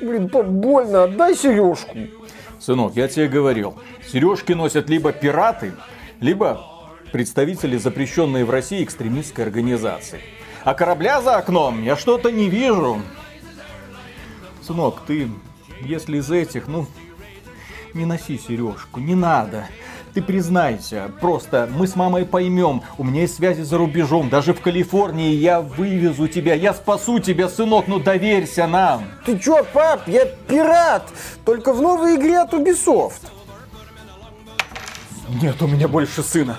Блин, больно, отдай сережку. Сынок, я тебе говорил, сережки носят либо пираты, либо представители запрещенной в России экстремистской организации. А корабля за окном я что-то не вижу. Сынок, ты, если из этих, ну, не носи сережку, не надо. Ты признайся, просто мы с мамой поймем, у меня есть связи за рубежом, даже в Калифорнии я вывезу тебя, я спасу тебя, сынок, ну доверься нам. Ты чё, пап, я пират, только в новой игре от Ubisoft. Нет у меня больше сына.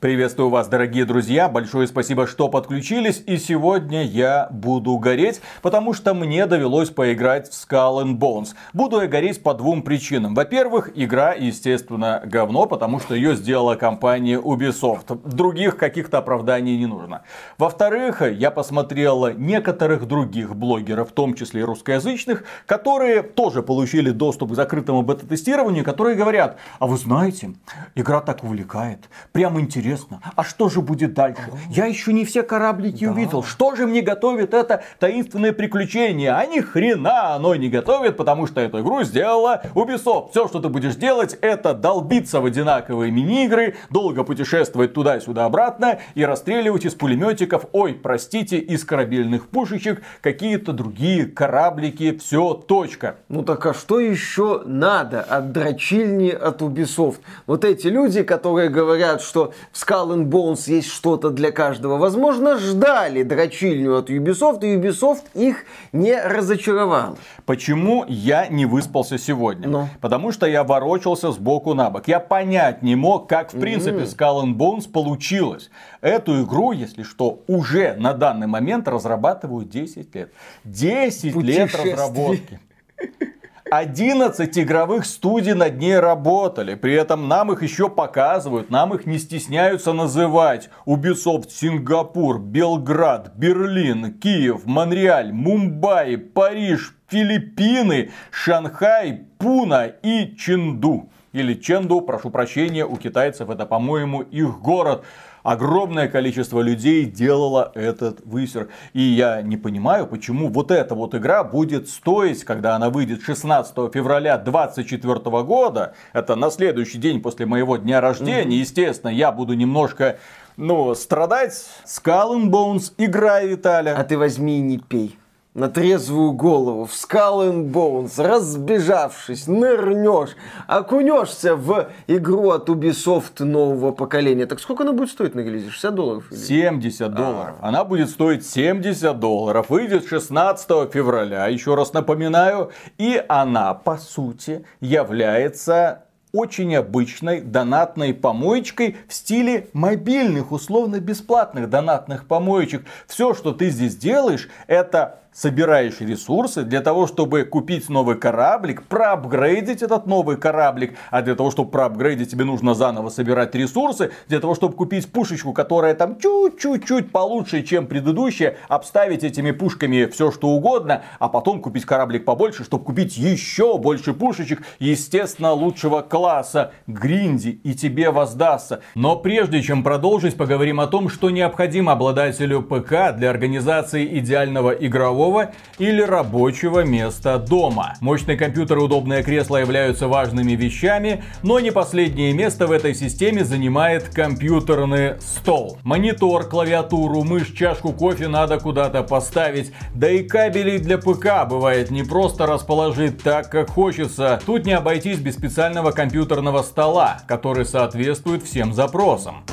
Приветствую вас, дорогие друзья. Большое спасибо, что подключились. И сегодня я буду гореть, потому что мне довелось поиграть в Skull and Bones. Буду я гореть по двум причинам. Во-первых, игра, естественно, говно, потому что ее сделала компания Ubisoft. Других каких-то оправданий не нужно. Во-вторых, я посмотрел некоторых других блогеров, в том числе и русскоязычных, которые тоже получили доступ к закрытому бета-тестированию, которые говорят, а вы знаете, игра так увлекает, прям интересно интересно, а что же будет дальше? Я еще не все кораблики да. увидел. Что же мне готовит это таинственное приключение? А ни хрена оно не готовит, потому что эту игру сделала Ubisoft. Все, что ты будешь делать, это долбиться в одинаковые мини-игры, долго путешествовать туда-сюда обратно и расстреливать из пулеметиков, ой, простите, из корабельных пушечек какие-то другие кораблики. Все, точка. Ну так а что еще надо от дрочильни от Ubisoft? Вот эти люди, которые говорят, что в Skull and Bones есть что-то для каждого. Возможно, ждали дрочильню от Ubisoft, и Ubisoft их не разочаровал. Почему я не выспался сегодня? Ну. Потому что я ворочался с боку на бок. Я понять не мог, как в принципе mm-hmm. Skull and Bones получилось. Эту игру, если что, уже на данный момент разрабатывают 10 лет. 10 лет разработки. 11 игровых студий над ней работали. При этом нам их еще показывают, нам их не стесняются называть. Ubisoft Сингапур, Белград, Берлин, Киев, Монреаль, Мумбаи, Париж, Филиппины, Шанхай, Пуна и Ченду. Или Ченду, прошу прощения, у китайцев это, по-моему, их город огромное количество людей делало этот высер. И я не понимаю, почему вот эта вот игра будет стоить, когда она выйдет 16 февраля 2024 года. Это на следующий день после моего дня рождения. Mm-hmm. Естественно, я буду немножко ну, страдать. Skull and Bones, игра Виталя. А ты возьми и не пей на трезвую голову, в Skull and Bones, разбежавшись, нырнешь, окунешься в игру от Ubisoft нового поколения. Так сколько она будет стоить на релизе? 60 долларов? 70 долларов. А. Она будет стоить 70 долларов. Выйдет 16 февраля, еще раз напоминаю. И она, по сути, является очень обычной донатной помоечкой в стиле мобильных, условно-бесплатных донатных помоечек. Все, что ты здесь делаешь, это собираешь ресурсы для того, чтобы купить новый кораблик, проапгрейдить этот новый кораблик, а для того, чтобы проапгрейдить, тебе нужно заново собирать ресурсы, для того, чтобы купить пушечку, которая там чуть-чуть получше, чем предыдущая, обставить этими пушками все, что угодно, а потом купить кораблик побольше, чтобы купить еще больше пушечек, естественно, лучшего класса, гринди, и тебе воздастся. Но прежде чем продолжить, поговорим о том, что необходимо обладателю ПК для организации идеального игрового игрового или рабочего места дома. Мощный компьютер и удобное кресло являются важными вещами, но не последнее место в этой системе занимает компьютерный стол. Монитор, клавиатуру, мышь, чашку кофе надо куда-то поставить, да и кабелей для ПК бывает не просто расположить так, как хочется. Тут не обойтись без специального компьютерного стола, который соответствует всем запросам.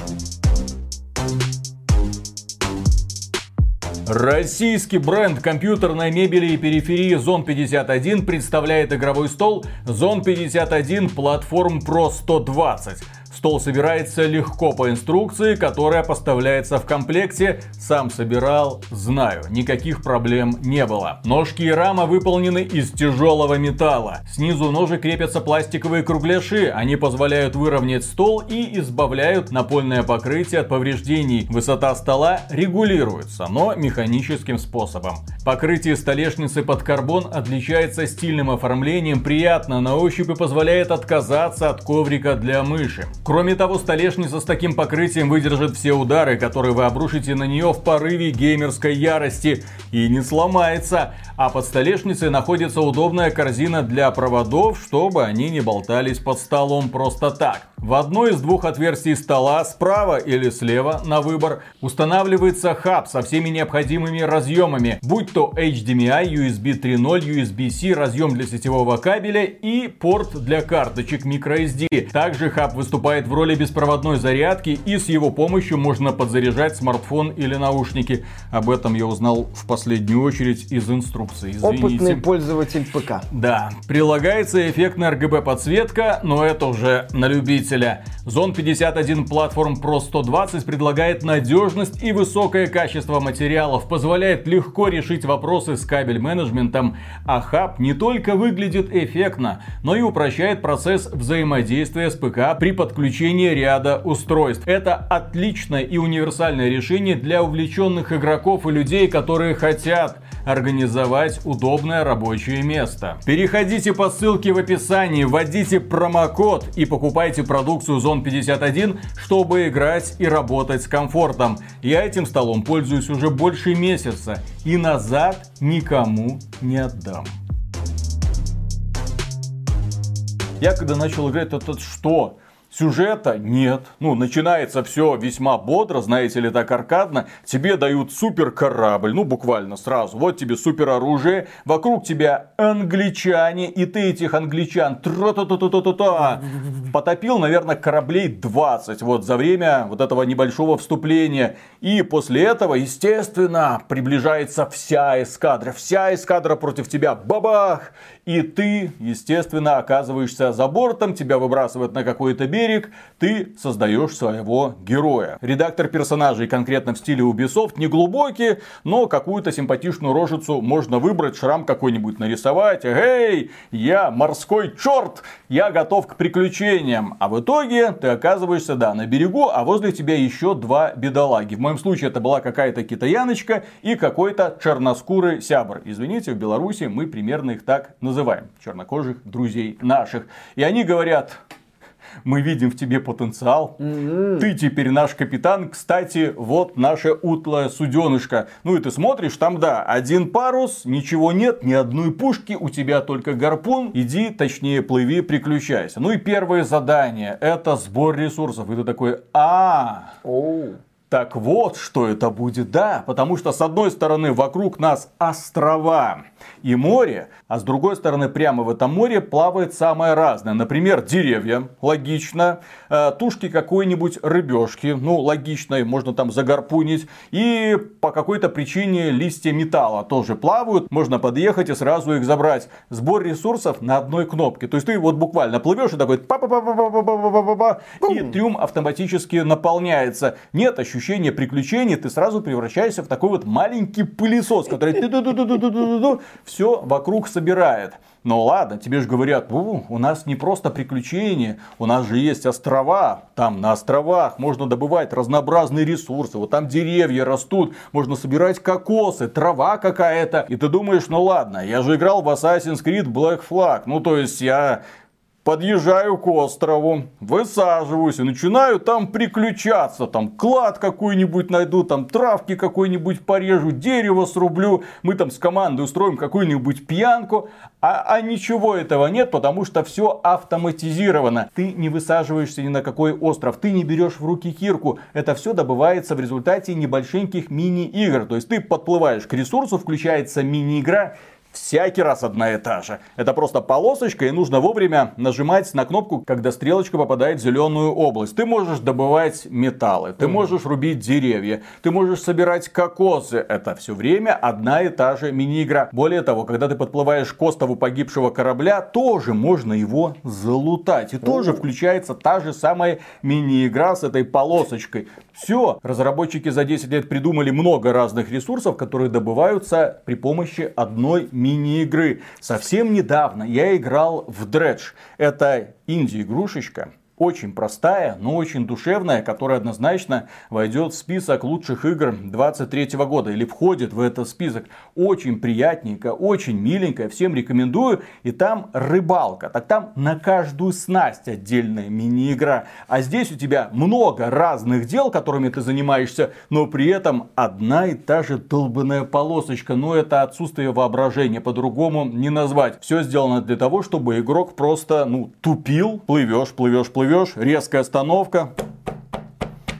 Российский бренд компьютерной мебели и периферии Zone 51 представляет игровой стол Zone 51 Platform Pro 120 Стол собирается легко по инструкции, которая поставляется в комплекте. Сам собирал, знаю, никаких проблем не было. Ножки и рама выполнены из тяжелого металла. Снизу ножи крепятся пластиковые кругляши. Они позволяют выровнять стол и избавляют напольное покрытие от повреждений. Высота стола регулируется, но механическим способом. Покрытие столешницы под карбон отличается стильным оформлением, приятно на ощупь и позволяет отказаться от коврика для мыши. Кроме того, столешница с таким покрытием выдержит все удары, которые вы обрушите на нее в порыве геймерской ярости и не сломается. А под столешницей находится удобная корзина для проводов, чтобы они не болтались под столом просто так. В одной из двух отверстий стола, справа или слева, на выбор, устанавливается хаб со всеми необходимыми разъемами, будь то HDMI, USB 3.0, USB-C, разъем для сетевого кабеля и порт для карточек microSD. Также хаб выступает в роли беспроводной зарядки и с его помощью можно подзаряжать смартфон или наушники. Об этом я узнал в последнюю очередь из инструкции. Извините. Опытный пользователь ПК. Да, прилагается эффектная RGB подсветка, но это уже на любителя. Zone 51 Platform Pro 120 предлагает надежность и высокое качество материалов, позволяет легко решить вопросы с кабель менеджментом, а хаб не только выглядит эффектно, но и упрощает процесс взаимодействия с ПК при подключении ряда устройств. Это отличное и универсальное решение для увлеченных игроков и людей, которые хотят организовать удобное рабочее место. Переходите по ссылке в описании, вводите промокод и покупайте продукцию Zone 51, чтобы играть и работать с комфортом. Я этим столом пользуюсь уже больше месяца и назад никому не отдам. Я когда начал играть, это что? Сюжета нет. Ну, начинается все весьма бодро, знаете ли, так аркадно. Тебе дают супер корабль, ну, буквально сразу. Вот тебе супер оружие. Вокруг тебя англичане, и ты этих англичан тра-та-та-та-та-та потопил, наверное, кораблей 20 вот за время вот этого небольшого вступления. И после этого, естественно, приближается вся эскадра. Вся эскадра против тебя. Бабах! И ты, естественно, оказываешься за бортом, тебя выбрасывают на какой-то берег, ты создаешь своего героя. Редактор персонажей конкретно в стиле Ubisoft не глубокий, но какую-то симпатичную рожицу можно выбрать, шрам какой-нибудь нарисовать. Эй, я морской черт, я готов к приключениям. А в итоге ты оказываешься, да, на берегу, а возле тебя еще два бедолаги. В моем случае это была какая-то китаяночка и какой-то черноскурый сябр. Извините, в Беларуси мы примерно их так называем чернокожих друзей наших. И они говорят, мы видим в тебе потенциал. Mm-hmm. Ты теперь наш капитан. Кстати, вот наше утлое суденышко. Ну и ты смотришь, там да, один парус, ничего нет, ни одной пушки, у тебя только гарпун. Иди, точнее, плыви, приключайся. Ну и первое задание, это сбор ресурсов. И ты такой, а, oh. Так вот, что это будет, да, потому что с одной стороны вокруг нас острова и море, а с другой стороны прямо в этом море плавает самое разное. Например, деревья, логично, э, тушки какой-нибудь рыбешки, ну логично, можно там загарпунить. И по какой-то причине листья металла тоже плавают, можно подъехать и сразу их забрать. Сбор ресурсов на одной кнопке. То есть ты вот буквально плывешь и такой па па па па па па па па па па и трюм автоматически наполняется. Нет ощущения приключений, ты сразу превращаешься в такой вот маленький пылесос, который все вокруг собирает. Но ладно, тебе же говорят, у нас не просто приключения, у нас же есть острова. Там на островах можно добывать разнообразные ресурсы. Вот там деревья растут, можно собирать кокосы, трава какая-то. И ты думаешь, ну ладно, я же играл в Assassin's Creed Black Flag. Ну то есть я подъезжаю к острову, высаживаюсь и начинаю там приключаться. Там клад какой-нибудь найду, там травки какой-нибудь порежу, дерево срублю. Мы там с командой устроим какую-нибудь пьянку. А, а ничего этого нет, потому что все автоматизировано. Ты не высаживаешься ни на какой остров, ты не берешь в руки кирку. Это все добывается в результате небольшеньких мини-игр. То есть ты подплываешь к ресурсу, включается мини-игра, всякий раз одна и та же. Это просто полосочка, и нужно вовремя нажимать на кнопку, когда стрелочка попадает в зеленую область. Ты можешь добывать металлы, ты можешь рубить деревья, ты можешь собирать кокосы. Это все время одна и та же мини-игра. Более того, когда ты подплываешь к острову погибшего корабля, тоже можно его залутать. И тоже включается та же самая мини-игра с этой полосочкой. Все, разработчики за 10 лет придумали много разных ресурсов, которые добываются при помощи одной мини-игры. Совсем недавно я играл в Dredge. Это инди-игрушечка, очень простая, но очень душевная, которая однозначно войдет в список лучших игр 23 года или входит в этот список. Очень приятненько, очень миленькая, всем рекомендую. И там рыбалка, так там на каждую снасть отдельная мини-игра. А здесь у тебя много разных дел, которыми ты занимаешься, но при этом одна и та же долбанная полосочка. Но это отсутствие воображения, по-другому не назвать. Все сделано для того, чтобы игрок просто, ну, тупил, плывешь, плывешь, плывешь плывешь, резкая остановка,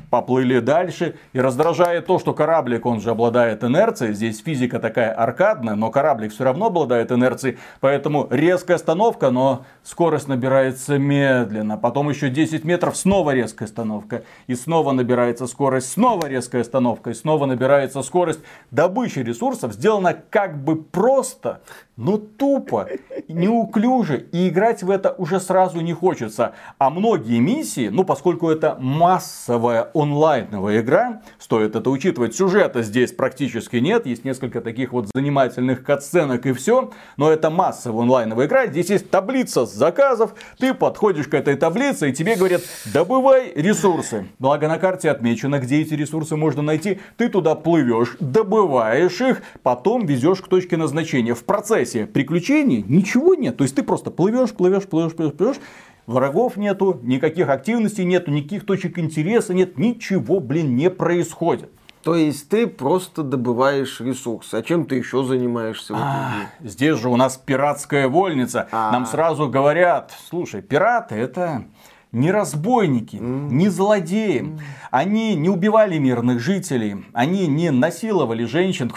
поплыли дальше. И раздражает то, что кораблик, он же обладает инерцией. Здесь физика такая аркадная, но кораблик все равно обладает инерцией. Поэтому резкая остановка, но скорость набирается медленно. Потом еще 10 метров, снова резкая остановка. И снова набирается скорость, снова резкая остановка. И снова набирается скорость. Добыча ресурсов сделана как бы просто, но тупо, неуклюже. И играть в это уже сразу не хочется. А многие миссии, ну поскольку это массовая онлайновая игра, стоит это учитывать. Сюжета здесь практически нет, есть несколько таких вот занимательных катсценок и все. Но это массовая онлайновая игра, здесь есть таблица заказов, ты подходишь к этой таблице и тебе говорят, добывай ресурсы. Благо на карте отмечено, где эти ресурсы можно найти, ты туда плывешь, добываешь их, потом везешь к точке назначения. В процессе приключений ничего нет, то есть ты просто плывешь, плывешь, плывешь, плывешь, плывешь Врагов нету, никаких активностей нету, никаких точек интереса нет, ничего, блин, не происходит. То есть ты просто добываешь ресурсы. А чем ты еще занимаешься? В а, здесь же у нас пиратская вольница. А-а-а. Нам сразу говорят, слушай, пираты это не разбойники, mm. не злодеи. Mm. Они не убивали мирных жителей, они не насиловали женщин.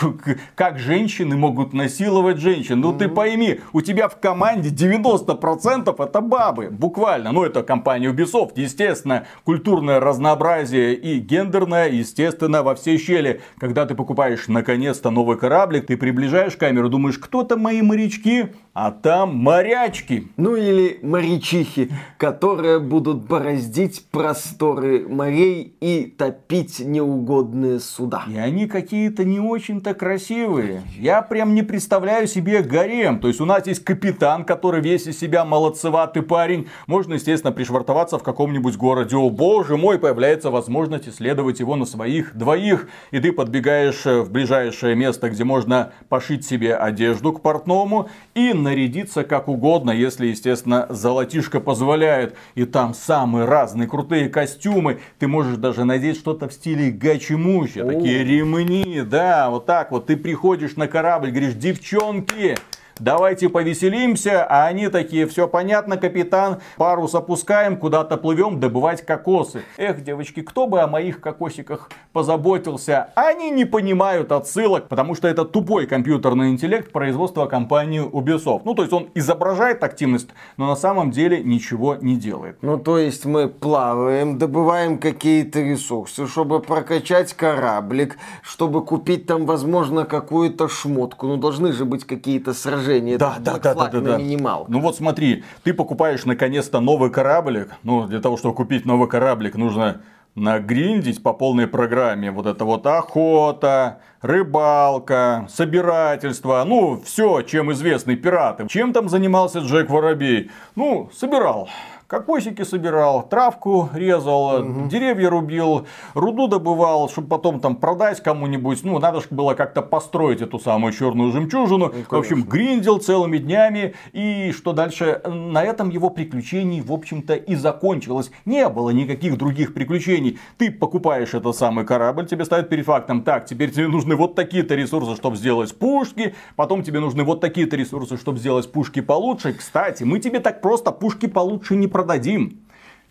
Как женщины могут насиловать женщин? Ну mm. ты пойми, у тебя в команде 90% это бабы, буквально. Ну это компания Ubisoft, естественно, культурное разнообразие и гендерное, естественно, во все щели. Когда ты покупаешь наконец-то новый кораблик, ты приближаешь камеру, думаешь, кто то мои морячки? А там морячки. Ну или морячихи, которые будут бороздить просторы морей и топить неугодные суда. И они какие-то не очень-то красивые. Я прям не представляю себе гарем. То есть у нас есть капитан, который весь из себя молодцеватый парень. Можно, естественно, пришвартоваться в каком-нибудь городе. О боже мой, появляется возможность исследовать его на своих двоих. И ты подбегаешь в ближайшее место, где можно пошить себе одежду к портному. И нарядиться как угодно, если, естественно, золотишко позволяет. И там самые разные крутые костюмы. Ты можешь даже надеть что-то в стиле гачи-мучи. Такие ремни, да, вот так вот. Ты приходишь на корабль, говоришь, девчонки, давайте повеселимся, а они такие, все понятно, капитан, парус опускаем, куда-то плывем добывать кокосы. Эх, девочки, кто бы о моих кокосиках позаботился? Они не понимают отсылок, потому что это тупой компьютерный интеллект производства компании Ubisoft. Ну, то есть он изображает активность, но на самом деле ничего не делает. Ну, то есть мы плаваем, добываем какие-то ресурсы, чтобы прокачать кораблик, чтобы купить там, возможно, какую-то шмотку. Ну, должны же быть какие-то сражения движение. Да, да, да, да, да, да. минимал. Ну вот смотри, ты покупаешь наконец-то новый кораблик. Ну, для того, чтобы купить новый кораблик, нужно нагриндить по полной программе. Вот это вот охота, рыбалка, собирательство. Ну, все, чем известны пираты. Чем там занимался Джек Воробей? Ну, собирал кокосики собирал, травку резал, угу. деревья рубил, руду добывал, чтобы потом там продать кому-нибудь. Ну, надо же было как-то построить эту самую черную жемчужину. Ну, в общем, гриндил целыми днями. И что дальше? На этом его приключений, в общем-то, и закончилось. Не было никаких других приключений. Ты покупаешь этот самый корабль, тебе ставят перед фактом, так, теперь тебе нужны вот такие-то ресурсы, чтобы сделать пушки, потом тебе нужны вот такие-то ресурсы, чтобы сделать пушки получше. Кстати, мы тебе так просто пушки получше не продадим.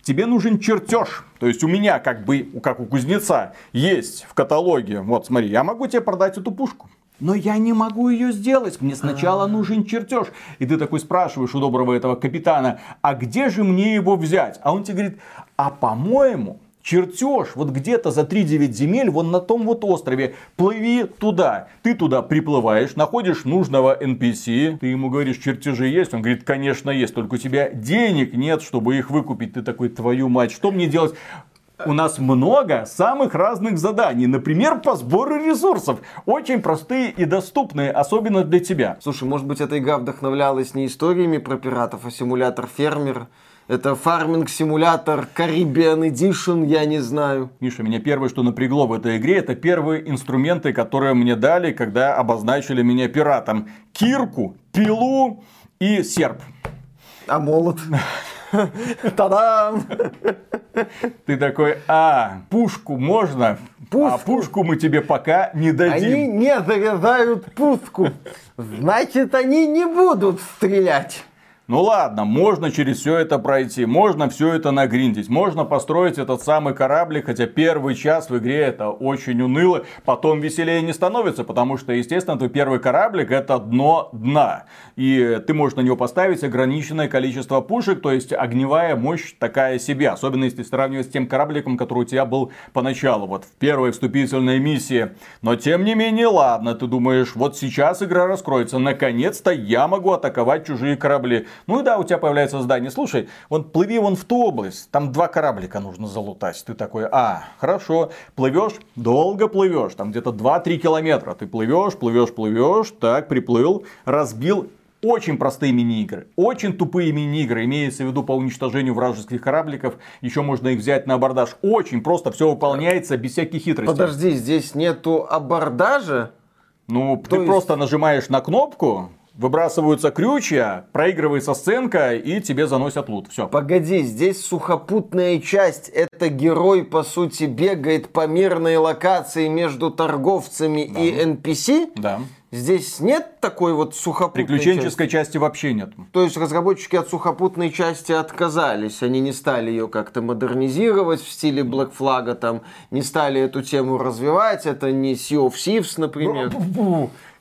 Тебе нужен чертеж. То есть у меня, как бы, как у кузнеца, есть в каталоге. Вот смотри, я могу тебе продать эту пушку. Но я не могу ее сделать. Мне сначала нужен чертеж. И ты такой спрашиваешь у доброго этого капитана, а где же мне его взять? А он тебе говорит, а по-моему, чертеж вот где-то за 3-9 земель, вон на том вот острове. Плыви туда. Ты туда приплываешь, находишь нужного NPC, ты ему говоришь, чертежи есть? Он говорит, конечно есть, только у тебя денег нет, чтобы их выкупить. Ты такой, твою мать, что мне делать? у нас много самых разных заданий. Например, по сбору ресурсов. Очень простые и доступные, особенно для тебя. Слушай, может быть, эта игра вдохновлялась не историями про пиратов, а симулятор фермера? Это фарминг-симулятор Caribbean Edition, я не знаю. Миша, меня первое, что напрягло в этой игре, это первые инструменты, которые мне дали, когда обозначили меня пиратом. Кирку, пилу и серп. А молот? Та-дам! Ты такой, а, пушку можно? Пушку. А пушку мы тебе пока не дадим. Они не заряжают пушку. Значит, они не будут стрелять. Ну ладно, можно через все это пройти, можно все это нагриндить, можно построить этот самый кораблик, хотя первый час в игре это очень уныло, потом веселее не становится, потому что, естественно, твой первый кораблик это дно дна, и ты можешь на него поставить ограниченное количество пушек, то есть огневая мощь такая себе, особенно если сравнивать с тем корабликом, который у тебя был поначалу, вот в первой вступительной миссии. Но тем не менее, ладно, ты думаешь, вот сейчас игра раскроется, наконец-то я могу атаковать чужие корабли. Ну и да, у тебя появляется здание. Слушай, вот плыви вон в ту область, там два кораблика нужно залутать. Ты такой, а, хорошо, плывешь, долго плывешь, там где-то 2-3 километра. Ты плывешь, плывешь, плывешь, так, приплыл, разбил очень простые мини-игры, очень тупые мини-игры, имеется в виду по уничтожению вражеских корабликов, еще можно их взять на абордаж. Очень просто все выполняется без всяких хитростей. Подожди, здесь нету абордажа? Ну, То ты есть... просто нажимаешь на кнопку, выбрасываются крючья, проигрывается сценка и тебе заносят лут. Все. Погоди, здесь сухопутная часть. Это герой, по сути, бегает по мирной локации между торговцами да. и NPC. Да. Здесь нет такой вот сухопутной Приключенческой части. части вообще нет. То есть разработчики от сухопутной части отказались. Они не стали ее как-то модернизировать в стиле Black Flag, там, не стали эту тему развивать. Это не Sea of Thieves, например.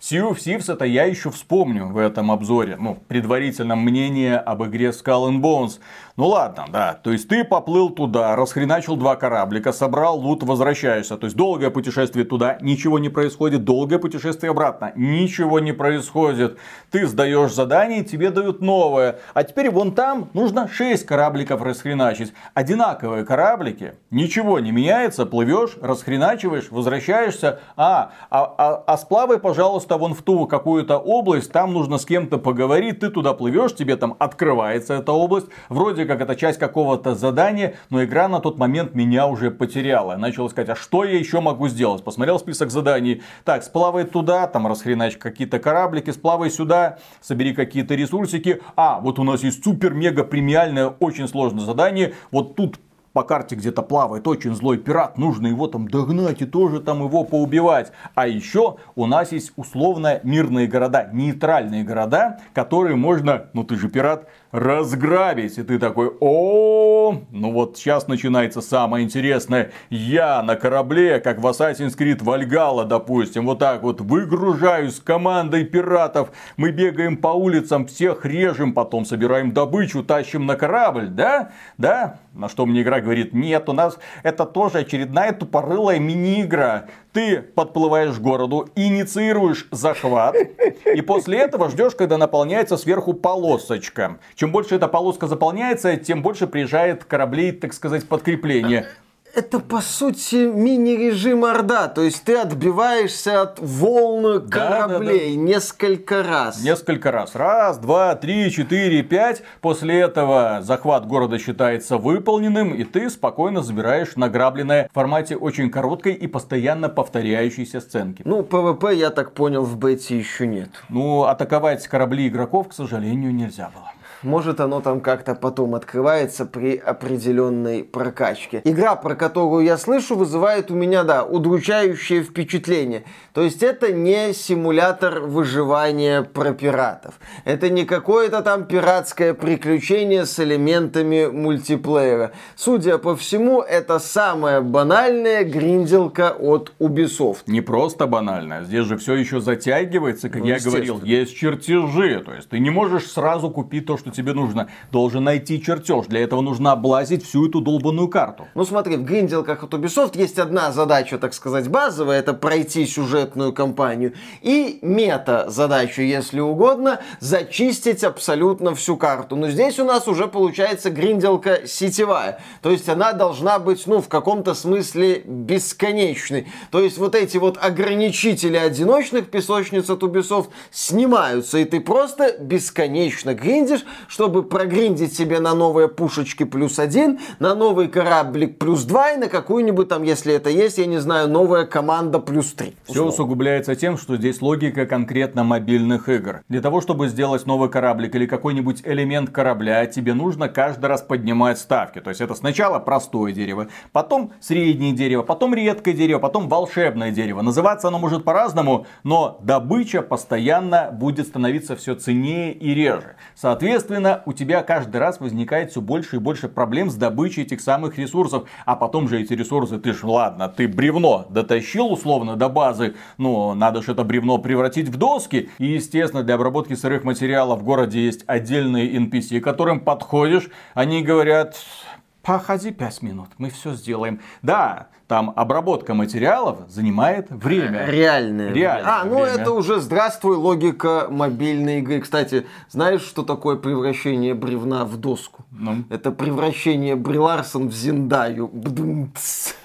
Sea of Thieves это я еще вспомню в этом обзоре, ну, предварительном мнении об игре Skull and Bones. Ну ладно, да. То есть ты поплыл туда, расхреначил два кораблика, собрал лут, возвращаешься. То есть долгое путешествие туда, ничего не происходит. Долгое путешествие обратно, ничего не происходит. Ты сдаешь задание, тебе дают новое. А теперь вон там нужно 6 корабликов расхреначить. Одинаковые кораблики, ничего не меняется, плывешь, расхреначиваешь, возвращаешься. А, а, а, а сплавай, пожалуйста, вон в ту какую-то область, там нужно с кем-то поговорить, ты туда плывешь, тебе там открывается эта область. Вроде как это часть какого-то задания, но игра на тот момент меня уже потеряла. Начал искать, а что я еще могу сделать? Посмотрел список заданий. Так, сплавай туда, там расхренач какие-то кораблики, сплавай сюда, собери какие-то ресурсики. А, вот у нас есть супер-мега премиальное, очень сложное задание. Вот тут по карте где-то плавает очень злой пират, нужно его там догнать и тоже там его поубивать. А еще у нас есть условно мирные города, нейтральные города, которые можно, ну ты же пират, разграбить. И ты такой, о, ну вот сейчас начинается самое интересное. Я на корабле, как в Assassin's Creed Valhalla, допустим, вот так вот выгружаюсь с командой пиратов. Мы бегаем по улицам, всех режем, потом собираем добычу, тащим на корабль, да? Да? На что мне игра говорит, нет, у нас это тоже очередная тупорылая мини-игра ты подплываешь к городу, инициируешь захват, и после этого ждешь, когда наполняется сверху полосочка. Чем больше эта полоска заполняется, тем больше приезжает кораблей, так сказать, подкрепление это по сути мини-режим Орда, то есть ты отбиваешься от волн кораблей да, да, да. несколько раз. Несколько раз. Раз, два, три, четыре, пять. После этого захват города считается выполненным, и ты спокойно забираешь награбленное в формате очень короткой и постоянно повторяющейся сценки. Ну, PvP, я так понял, в бете еще нет. Ну, атаковать корабли игроков, к сожалению, нельзя было. Может оно там как-то потом открывается при определенной прокачке. Игра, про которую я слышу, вызывает у меня, да, удручающее впечатление. То есть это не симулятор выживания про пиратов. Это не какое-то там пиратское приключение с элементами мультиплеера. Судя по всему, это самая банальная гринделка от Ubisoft. Не просто банальная. Здесь же все еще затягивается, как ну, я говорил. Есть чертежи. То есть ты не можешь сразу купить то, что что тебе нужно. Должен найти чертеж. Для этого нужно облазить всю эту долбанную карту. Ну смотри, в гринделках от Ubisoft есть одна задача, так сказать, базовая, это пройти сюжетную кампанию. И мета-задачу, если угодно, зачистить абсолютно всю карту. Но здесь у нас уже получается гринделка сетевая. То есть она должна быть, ну, в каком-то смысле бесконечной. То есть вот эти вот ограничители одиночных песочниц от Ubisoft снимаются, и ты просто бесконечно гриндишь, чтобы прогриндить себе на новые пушечки плюс один, на новый кораблик плюс два и на какую-нибудь там, если это есть, я не знаю, новая команда плюс три. Все усугубляется тем, что здесь логика конкретно мобильных игр. Для того, чтобы сделать новый кораблик или какой-нибудь элемент корабля, тебе нужно каждый раз поднимать ставки. То есть это сначала простое дерево, потом среднее дерево, потом редкое дерево, потом волшебное дерево. Называться оно может по-разному, но добыча постоянно будет становиться все ценнее и реже. Соответственно, у тебя каждый раз возникает все больше и больше проблем с добычей этих самых ресурсов. А потом же эти ресурсы, ты ж, ладно, ты бревно дотащил условно до базы, но надо же это бревно превратить в доски. И, естественно, для обработки сырых материалов в городе есть отдельные NPC, которым подходишь, они говорят, походи 5 минут, мы все сделаем. Да, там обработка материалов занимает время. Реальное. Реальное а, ну время. это уже здравствуй, логика мобильной игры. Кстати, знаешь, что такое превращение бревна в доску? Ну. Это превращение Бри в Зиндаю.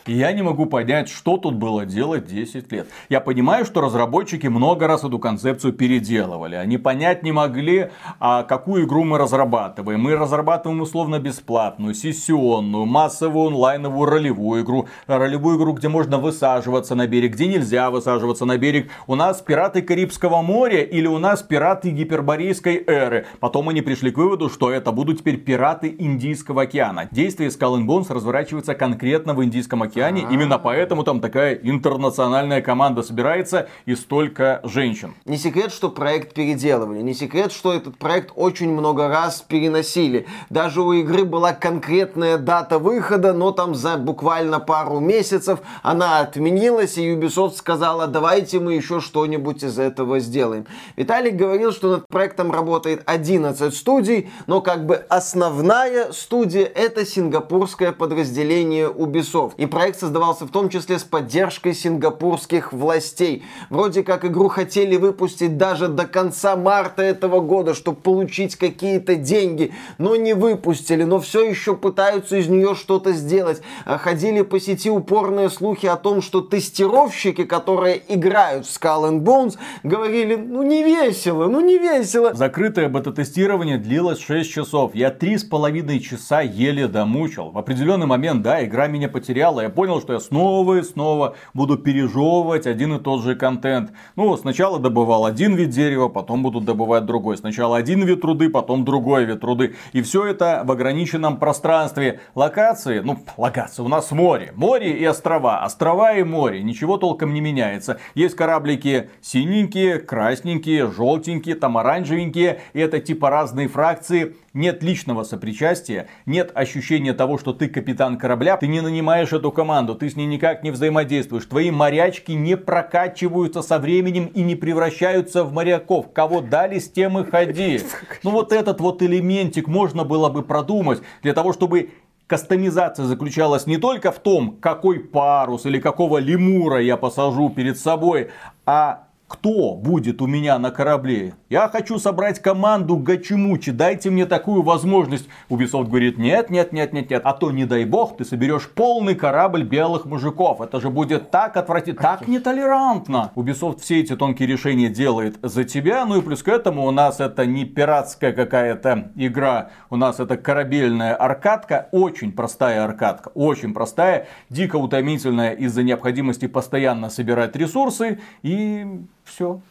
я не могу понять, что тут было делать 10 лет. Я понимаю, что разработчики много раз эту концепцию переделывали. Они понять не могли, а какую игру мы разрабатываем. Мы разрабатываем условно бесплатную, сессионную, массовую онлайновую ролевую игру, ролевую игру, где можно высаживаться на берег, где нельзя высаживаться на берег. У нас пираты Карибского моря или у нас пираты гиперборейской эры. Потом они пришли к выводу, что это будут теперь пираты Индийского океана. Действие Skull and Bones разворачивается конкретно в Индийском океане. А-а-а. Именно поэтому там такая интернациональная команда собирается и столько женщин. Не секрет, что проект переделывали. Не секрет, что этот проект очень много раз переносили. Даже у игры была конкретная дата выхода, но там за буквально пару месяцев месяцев она отменилась, и Ubisoft сказала, давайте мы еще что-нибудь из этого сделаем. Виталик говорил, что над проектом работает 11 студий, но как бы основная студия это сингапурское подразделение Ubisoft. И проект создавался в том числе с поддержкой сингапурских властей. Вроде как игру хотели выпустить даже до конца марта этого года, чтобы получить какие-то деньги, но не выпустили, но все еще пытаются из нее что-то сделать. Ходили по сети упорно упорные слухи о том, что тестировщики, которые играют в Skull and Bones, говорили, ну не весело, ну не весело. Закрытое бета-тестирование длилось 6 часов. Я три с половиной часа еле домучил. В определенный момент, да, игра меня потеряла. Я понял, что я снова и снова буду пережевывать один и тот же контент. Ну, сначала добывал один вид дерева, потом буду добывать другой. Сначала один вид труды, потом другой вид труды. И все это в ограниченном пространстве. Локации, ну, локации, у нас море. Море и острова. Острова и море. Ничего толком не меняется. Есть кораблики синенькие, красненькие, желтенькие, там оранжевенькие. И это типа разные фракции. Нет личного сопричастия, нет ощущения того, что ты капитан корабля, ты не нанимаешь эту команду, ты с ней никак не взаимодействуешь. Твои морячки не прокачиваются со временем и не превращаются в моряков. Кого дали, с тем и ходи. Ну вот этот вот элементик можно было бы продумать для того, чтобы Кастомизация заключалась не только в том, какой парус или какого лемура я посажу перед собой, а кто будет у меня на корабле. Я хочу собрать команду Гачимучи, дайте мне такую возможность. Ubisoft говорит, нет, нет, нет, нет, нет. А то, не дай бог, ты соберешь полный корабль белых мужиков. Это же будет так отвратительно, так нетолерантно. Ubisoft все эти тонкие решения делает за тебя. Ну и плюс к этому у нас это не пиратская какая-то игра. У нас это корабельная аркадка. Очень простая аркадка. Очень простая. Дико утомительная из-за необходимости постоянно собирать ресурсы. И все.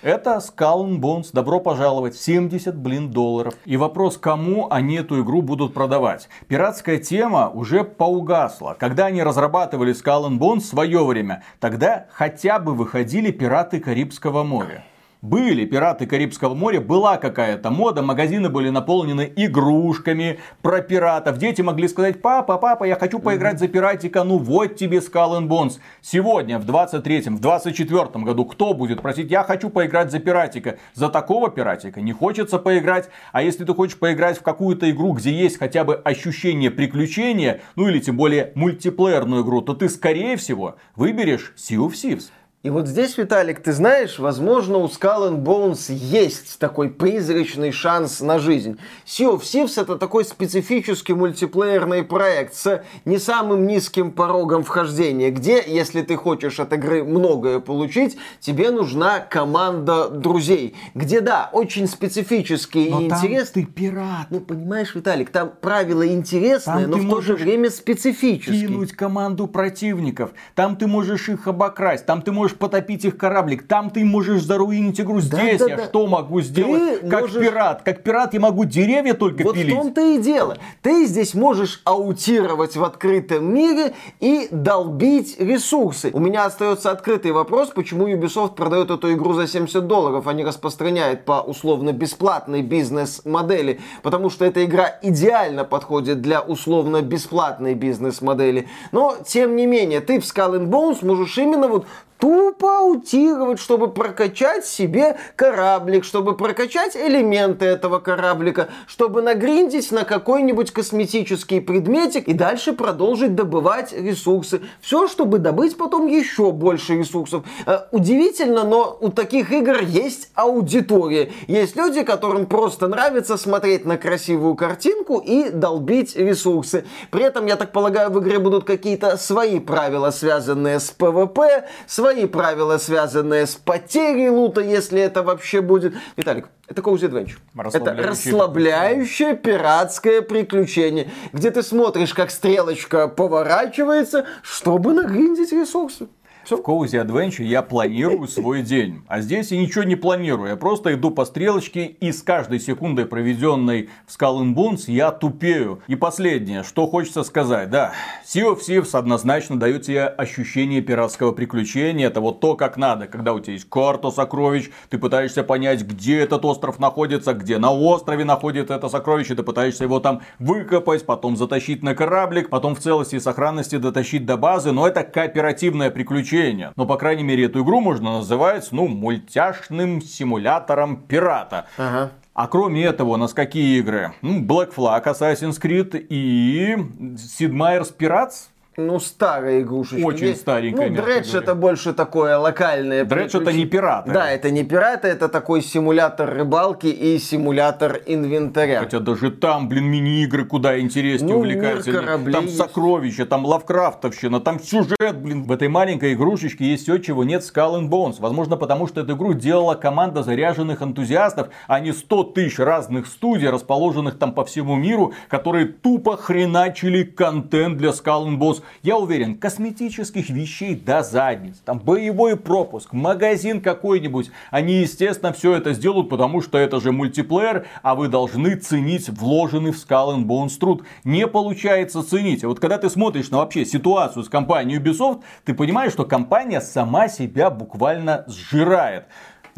Это Skull and Bones. Добро пожаловать. 70, блин, долларов. И вопрос, кому они эту игру будут продавать. Пиратская тема уже поугасла. Когда они разрабатывали Skull and Bones в свое время, тогда хотя бы выходили пираты Карибского моря. Были пираты Карибского моря, была какая-то мода, магазины были наполнены игрушками про пиратов. Дети могли сказать, папа, папа, я хочу поиграть за пиратика, ну вот тебе Skull and Bones. Сегодня, в 23-м, в 24-м году, кто будет просить, я хочу поиграть за пиратика. За такого пиратика не хочется поиграть. А если ты хочешь поиграть в какую-то игру, где есть хотя бы ощущение приключения, ну или тем более мультиплеерную игру, то ты скорее всего выберешь Sea of Thieves. И вот здесь, Виталик, ты знаешь, возможно, у Skull and Bones есть такой призрачный шанс на жизнь. Sea of Thieves это такой специфический мультиплеерный проект с не самым низким порогом вхождения, где, если ты хочешь от игры многое получить, тебе нужна команда друзей. Где, да, очень специфические но и интересные. ты пират. Ну, понимаешь, Виталик, там правила интересные, там но в то же время специфические. кинуть команду противников, там ты можешь их обокрасть, там ты можешь потопить их кораблик. Там ты можешь заруинить игру. Здесь да, да, я да. что могу сделать? Ты как можешь... пират. Как пират я могу деревья только вот пилить. Вот в том-то и дело. Ты здесь можешь аутировать в открытом мире и долбить ресурсы. У меня остается открытый вопрос, почему Ubisoft продает эту игру за 70 долларов, а не распространяет по условно бесплатной бизнес-модели. Потому что эта игра идеально подходит для условно бесплатной бизнес-модели. Но, тем не менее, ты в Skull and Bones можешь именно вот тупо аутировать, чтобы прокачать себе кораблик, чтобы прокачать элементы этого кораблика, чтобы нагриндить на какой-нибудь косметический предметик и дальше продолжить добывать ресурсы. Все, чтобы добыть потом еще больше ресурсов. Э, удивительно, но у таких игр есть аудитория. Есть люди, которым просто нравится смотреть на красивую картинку и долбить ресурсы. При этом, я так полагаю, в игре будут какие-то свои правила, связанные с PvP, свои свои правила, связанные с потерей лута, если это вообще будет. Виталик, это Cozy Adventure. Это расслабляющее пиратское приключение, где ты смотришь, как стрелочка поворачивается, чтобы нагриндить ресурсы. Все. В Cozy Adventure я планирую свой день. А здесь я ничего не планирую. Я просто иду по стрелочке и с каждой секундой, проведенной в Skull and Bones, я тупею. И последнее, что хочется сказать. Да, Sea of Thieves однозначно дает тебе ощущение пиратского приключения. Это вот то, как надо. Когда у тебя есть карта сокровищ, ты пытаешься понять, где этот остров находится, где на острове находится это сокровище. Ты пытаешься его там выкопать, потом затащить на кораблик, потом в целости и сохранности дотащить до базы. Но это кооперативное приключение приключения. Но, по крайней мере, эту игру можно называть, ну, мультяшным симулятором пирата. Ага. А кроме этого, у нас какие игры? Black Flag, Assassin's Creed и Sid Meier's Pirates ну, старая игрушечка. Очень старенькая. Ну, Дредж это больше такое локальное. Дредж это не пираты. Да, это не пираты, это такой симулятор рыбалки и симулятор инвентаря. Хотя даже там, блин, мини-игры куда интереснее, ну, увлекательнее. Там сокровища, там лавкрафтовщина, там сюжет, блин. В этой маленькой игрушечке есть все, чего нет Skull and Bones. Возможно, потому что эту игру делала команда заряженных энтузиастов, а не 100 тысяч разных студий, расположенных там по всему миру, которые тупо хреначили контент для Skull and Bones я уверен, косметических вещей до задниц, там боевой пропуск, магазин какой-нибудь, они, естественно, все это сделают, потому что это же мультиплеер, а вы должны ценить вложенный в Skull and Bones труд. Не получается ценить. вот когда ты смотришь на вообще ситуацию с компанией Ubisoft, ты понимаешь, что компания сама себя буквально сжирает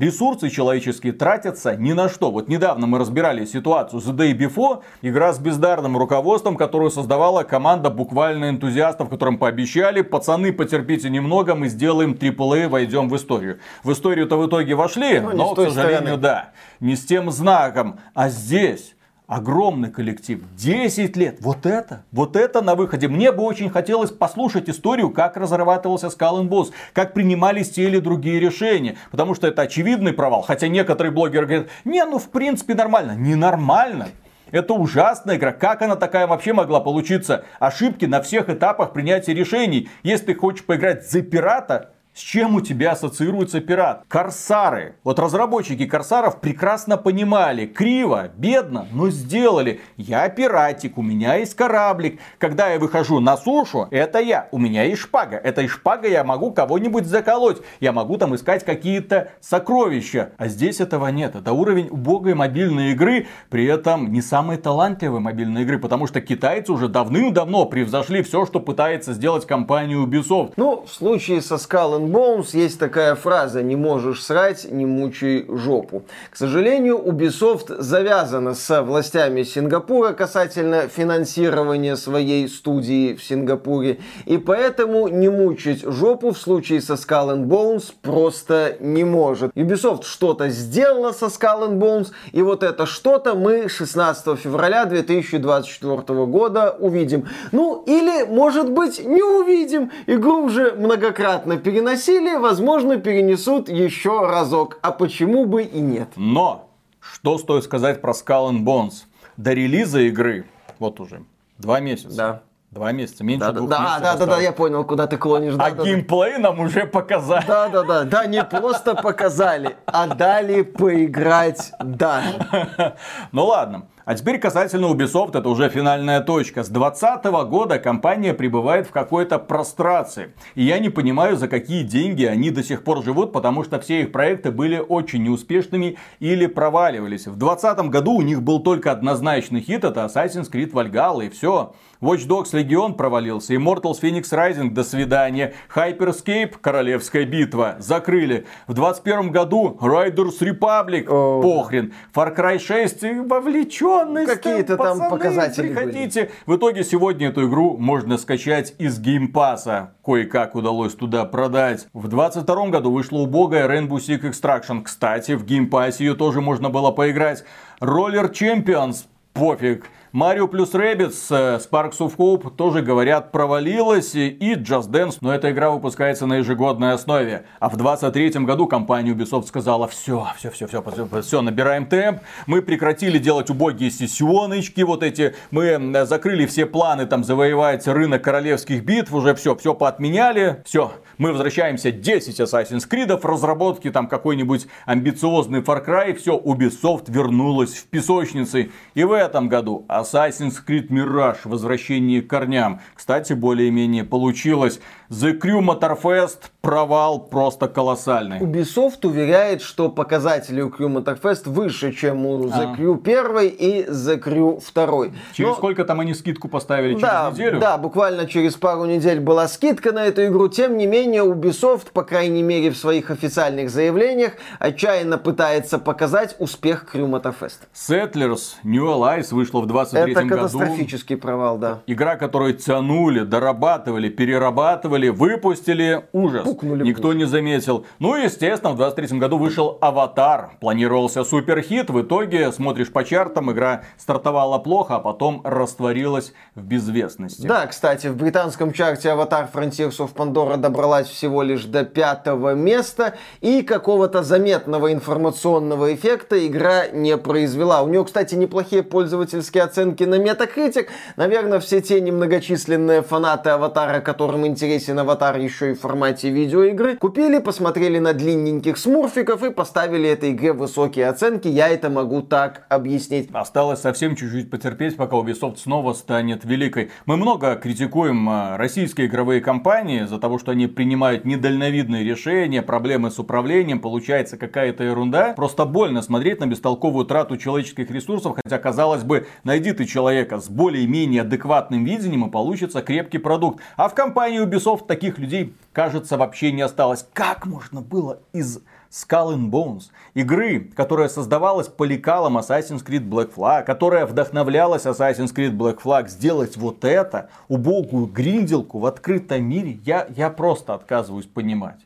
ресурсы человеческие тратятся ни на что. Вот недавно мы разбирали ситуацию The Day Before, игра с бездарным руководством, которую создавала команда буквально энтузиастов, которым пообещали, пацаны, потерпите немного, мы сделаем AAA, войдем в историю. В историю-то в итоге вошли, ну, но, к сожалению, стороны. да, не с тем знаком. А здесь огромный коллектив, 10 лет. Вот это, вот это на выходе. Мне бы очень хотелось послушать историю, как разрабатывался Skull Boss, как принимались те или другие решения. Потому что это очевидный провал. Хотя некоторые блогеры говорят, не, ну в принципе нормально. Ненормально. Это ужасная игра. Как она такая вообще могла получиться? Ошибки на всех этапах принятия решений. Если ты хочешь поиграть за пирата, с чем у тебя ассоциируется пират? Корсары. Вот разработчики Корсаров прекрасно понимали. Криво, бедно, но сделали. Я пиратик, у меня есть кораблик. Когда я выхожу на сушу, это я. У меня есть шпага. Этой шпагой я могу кого-нибудь заколоть. Я могу там искать какие-то сокровища. А здесь этого нет. Это уровень убогой мобильной игры. При этом не самой талантливой мобильной игры. Потому что китайцы уже давным-давно превзошли все, что пытается сделать компания Ubisoft. Ну, в случае со Skull and Bones есть такая фраза «не можешь срать, не мучай жопу». К сожалению, Ubisoft завязана с властями Сингапура касательно финансирования своей студии в Сингапуре, и поэтому не мучить жопу в случае со Skull and Bones просто не может. Ubisoft что-то сделала со Skull and Bones, и вот это что-то мы 16 февраля 2024 года увидим. Ну, или, может быть, не увидим. Игру уже многократно переносили переносили, возможно, перенесут еще разок. А почему бы и нет? Но, что стоит сказать про Skull and Bones? До релиза игры, вот уже, два месяца. Да. Два месяца, меньше да, двух да, месяцев да, да, да, осталось. я понял, куда ты клонишь. Да, А да, да. геймплей нам уже показали. Да, да, да, да, не просто показали, а дали поиграть дали. Ну ладно. А теперь касательно Ubisoft, это уже финальная точка. С 2020 года компания пребывает в какой-то прострации. И я не понимаю, за какие деньги они до сих пор живут, потому что все их проекты были очень неуспешными или проваливались. В 2020 году у них был только однозначный хит, это Assassin's Creed Valhalla, и все. Watch Dogs Legion провалился, Immortals Fenyx Rising, до свидания. Hyperscape, Королевская битва, закрыли. В 21 году Riders Republic, О. похрен. Far Cry 6, и вовлеченность. Какие-то там показатели Приходите. В итоге сегодня эту игру можно скачать из Game Pass а. Кое-как удалось туда продать. В 22 году вышла убогая Rainbow Six Extraction. Кстати, в Game Pass е ее тоже можно было поиграть. Roller Champions, пофиг. Марио плюс Rabbids, э, Sparks of Hope тоже говорят провалилась и Just Dance, но эта игра выпускается на ежегодной основе. А в 23 году компания Ubisoft сказала, все, все, все, все, все, набираем темп, мы прекратили делать убогие сессионочки, вот эти, мы э, закрыли все планы там завоевать рынок королевских битв, уже все, все поотменяли, все, мы возвращаемся. 10 Assassin's Creed, разработки там какой-нибудь амбициозный Far Cry, все, Ubisoft вернулась в песочницы. И в этом году Assassin's Creed Mirage, возвращение к корням. Кстати, более-менее получилось. The Crew Motorfest, провал просто колоссальный. Ubisoft уверяет, что показатели у Crew Motorfest выше, чем у The А. Crew 1 и The Crew 2. Через Но- сколько там они скидку поставили? Через да, неделю? да, буквально через пару недель была скидка на эту игру. Тем не менее, Ubisoft, по крайней мере в своих официальных заявлениях, отчаянно пытается показать успех Crew Motorfest. Settlers New Allies вышла в 23 Это году. катастрофический провал, да. Игра, которую тянули, дорабатывали, перерабатывали, выпустили. Ужас. Пукнули Никто не заметил. Ну и, естественно, в 23 году вышел Аватар. Планировался суперхит. В итоге, смотришь по чартам, игра стартовала плохо, а потом растворилась в безвестности. Да, кстати, в британском чарте Аватар Frontiers of Pandora добралась всего лишь до пятого места, и какого-то заметного информационного эффекта игра не произвела. У нее, кстати, неплохие пользовательские оценки на Metacritic. Наверное, все те немногочисленные фанаты Аватара, которым интересен Аватар еще и в формате видеоигры, купили, посмотрели на длинненьких смурфиков и поставили этой игре высокие оценки. Я это могу так объяснить. Осталось совсем чуть-чуть потерпеть, пока Ubisoft снова станет великой. Мы много критикуем а, российские игровые компании за того, что они принимают недальновидные решения, проблемы с управлением, получается какая-то ерунда. Просто больно смотреть на бестолковую трату человеческих ресурсов, хотя, казалось бы, найди ты человека с более-менее адекватным видением и получится крепкий продукт. А в компании Ubisoft таких людей, кажется, вообще не осталось. Как можно было из Skull and Bones, игры, которая создавалась по лекалам Assassin's Creed Black Flag, которая вдохновлялась Assassin's Creed Black Flag, сделать вот это, убогую гринделку в открытом мире, я, я просто отказываюсь понимать.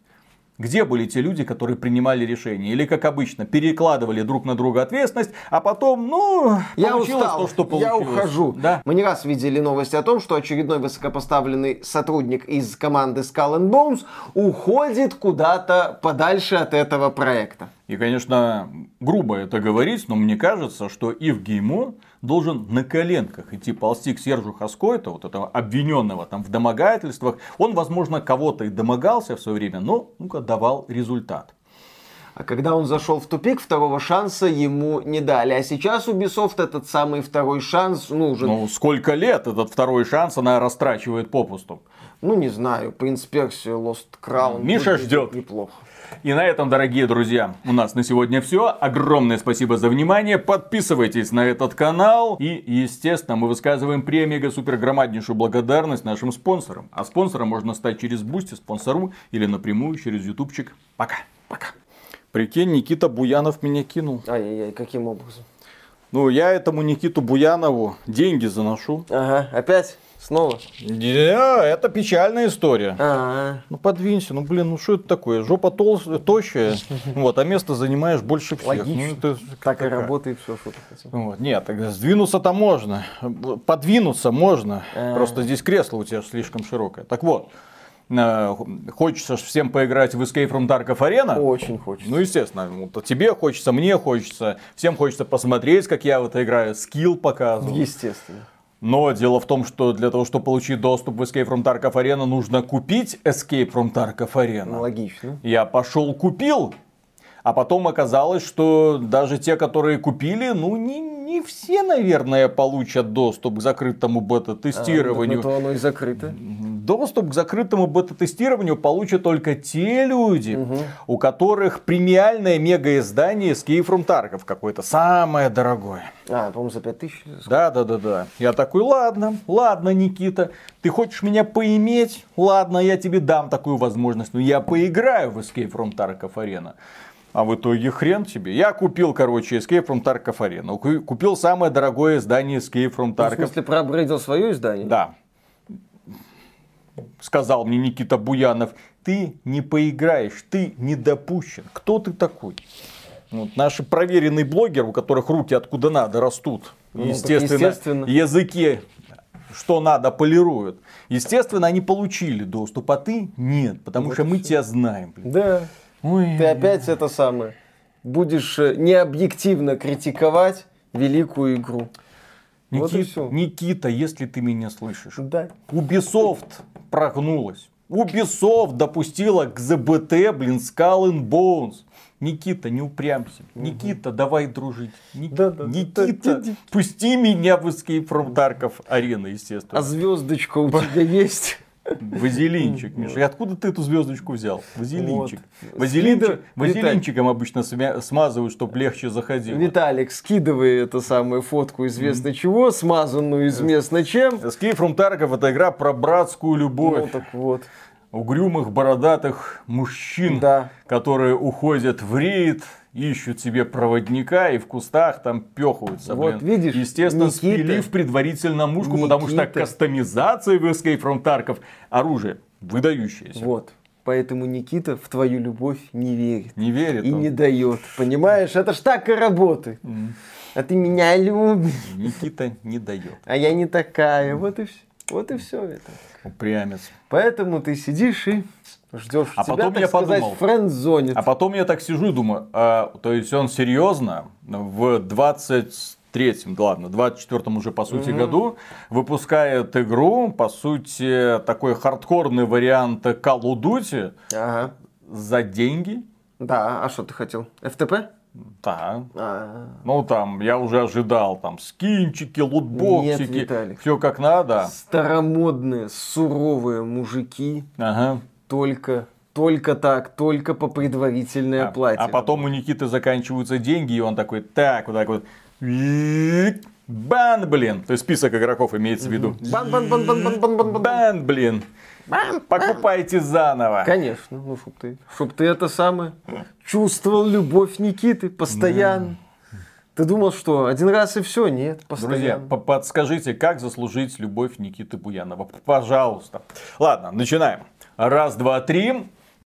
Где были те люди, которые принимали решения? Или, как обычно, перекладывали друг на друга ответственность, а потом, ну, Я получилось устал, то, что получилось. я ухожу. Да. Мы не раз видели новости о том, что очередной высокопоставленный сотрудник из команды Skull and Bones уходит куда-то подальше от этого проекта. И, конечно, грубо это говорить, но мне кажется, что Ив Геймо должен на коленках идти ползти к Сержу Хаскойту, вот этого обвиненного там в домогательствах. Он, возможно, кого-то и домогался в свое время, но ну-ка давал результат. А когда он зашел в тупик, второго шанса ему не дали. А сейчас Ubisoft этот самый второй шанс нужен. Ну, Ну, сколько лет этот второй шанс она растрачивает попусту. Ну, не знаю, Принц Перси, Lost Crown. Миша ждет. Неплохо. И на этом, дорогие друзья, у нас на сегодня все. Огромное спасибо за внимание. Подписывайтесь на этот канал. И, естественно, мы высказываем премега супер громаднейшую благодарность нашим спонсорам. А спонсором можно стать через Boosty, Sponsr или напрямую через ютубчик. Пока. Пока. Прикинь, Никита Буянов меня кинул. Ай-яй-яй, каким образом? Ну, я этому Никиту Буянову деньги заношу. Ага, опять? Снова? Да, это печальная история. А, Ну подвинься, ну блин, ну что это такое? Жопа толстая, тощая, вот, а место занимаешь больше всех. Логично. Ну, это так и работает все, что. Вот. Нет, так сдвинуться-то можно, подвинуться можно. А. Просто здесь кресло у тебя слишком широкое. Так вот, э, хочется всем поиграть в Escape from Tarkov Arena. Очень хочется. Ну, естественно, вот тебе хочется, мне хочется, всем хочется посмотреть, как я в это играю, скилл показываю. Естественно. Но дело в том, что для того, чтобы получить доступ в Escape from Tarkov Arena, нужно купить Escape from Tarkov Arena. Ну, логично. Я пошел купил, а потом оказалось, что даже те, которые купили, ну не, не все, наверное, получат доступ к закрытому бета-тестированию. А, ну, оно и закрыто. Доступ к закрытому бета-тестированию получат только те люди, угу. у которых премиальное мега-издание Escape from Tarkov какое-то, самое дорогое. А, по-моему, за 5000. Да, да, да, да. Я такой, ладно, ладно, Никита, ты хочешь меня поиметь? Ладно, я тебе дам такую возможность, но я поиграю в Escape from Tarkov Arena. А в итоге хрен тебе. Я купил, короче, Escape from Tarkov Arena. Купил самое дорогое издание Escape from Tarkov. Ну, в смысле, проапгрейдил свое издание? Да. Сказал мне Никита Буянов, ты не поиграешь, ты не допущен. Кто ты такой? Вот, наши проверенные блогеры, у которых руки откуда надо растут. Ну, естественно, естественно, языки что надо полируют. Естественно, они получили доступ, а ты нет, потому вот что мы тебя знаем. Блин. Да. Ой. Ты опять это самое будешь э, необъективно критиковать великую игру. Никит, вот и все. Никита, если ты меня слышишь. Да. Ubisoft прогнулась. Ubisoft допустила к ЗБТ, блин, Skull and Bones. Никита, не упрямься. Угу. Никита, давай дружить. Ник... Да, да, Никита, да, да, пусти меня в Escape from Tarkov Arena, естественно. А звездочка у тебя есть? Вазелинчик, Миша. И откуда ты эту звездочку взял? Вазелинчик. Вот. Вазелинчик Скидыв... Вазелинчиком обычно смазывают, чтобы легче заходило. Виталик, скидывай эту самую фотку известно mm. чего, смазанную известно чем. From Tarkov это игра про братскую любовь. Ну так вот угрюмых бородатых мужчин, да. которые уходят в рейд, ищут себе проводника и в кустах там пехаются. Вот блин. видишь, Естественно, Никита, спилив предварительно мушку, Никита. потому что кастомизация в Escape from Tarkov оружие выдающееся. Вот. Поэтому Никита в твою любовь не верит. Не верит. И он. не дает. Понимаешь? Это ж так и работает. Mm. А ты меня любишь. Никита не дает. А я не такая. Вот и все. Вот и все это. Упрямец. Поэтому ты сидишь и ждешь. А тебя, потом я сказать, подумал. А потом я так сижу и думаю, а, то есть он серьезно в 23-м, ладно, 24-м уже по сути угу. году выпускает игру, по сути, такой хардкорный вариант Call of Duty ага. за деньги. Да, а что ты хотел? FTP? Да. А-а-а. Ну там, я уже ожидал, там, скинчики, лутбоксики, все как надо. Старомодные, суровые мужики. Ага только только так, только по предварительной а, оплате. А потом у Никиты заканчиваются деньги, и он такой, так, вот так вот, бан, блин. То есть список игроков имеется в виду. Бан, бан, бан, бан, бан, бан, бан, бан. Блин. Бан, Покупайте бан. заново. Конечно, ну чтоб ты, чтоб ты это самое чувствовал любовь Никиты постоянно. Ты думал, что один раз и все? Нет, постоянно. Друзья, подскажите, как заслужить любовь Никиты Буянова? Пожалуйста. Ладно, начинаем. Раз, два, три.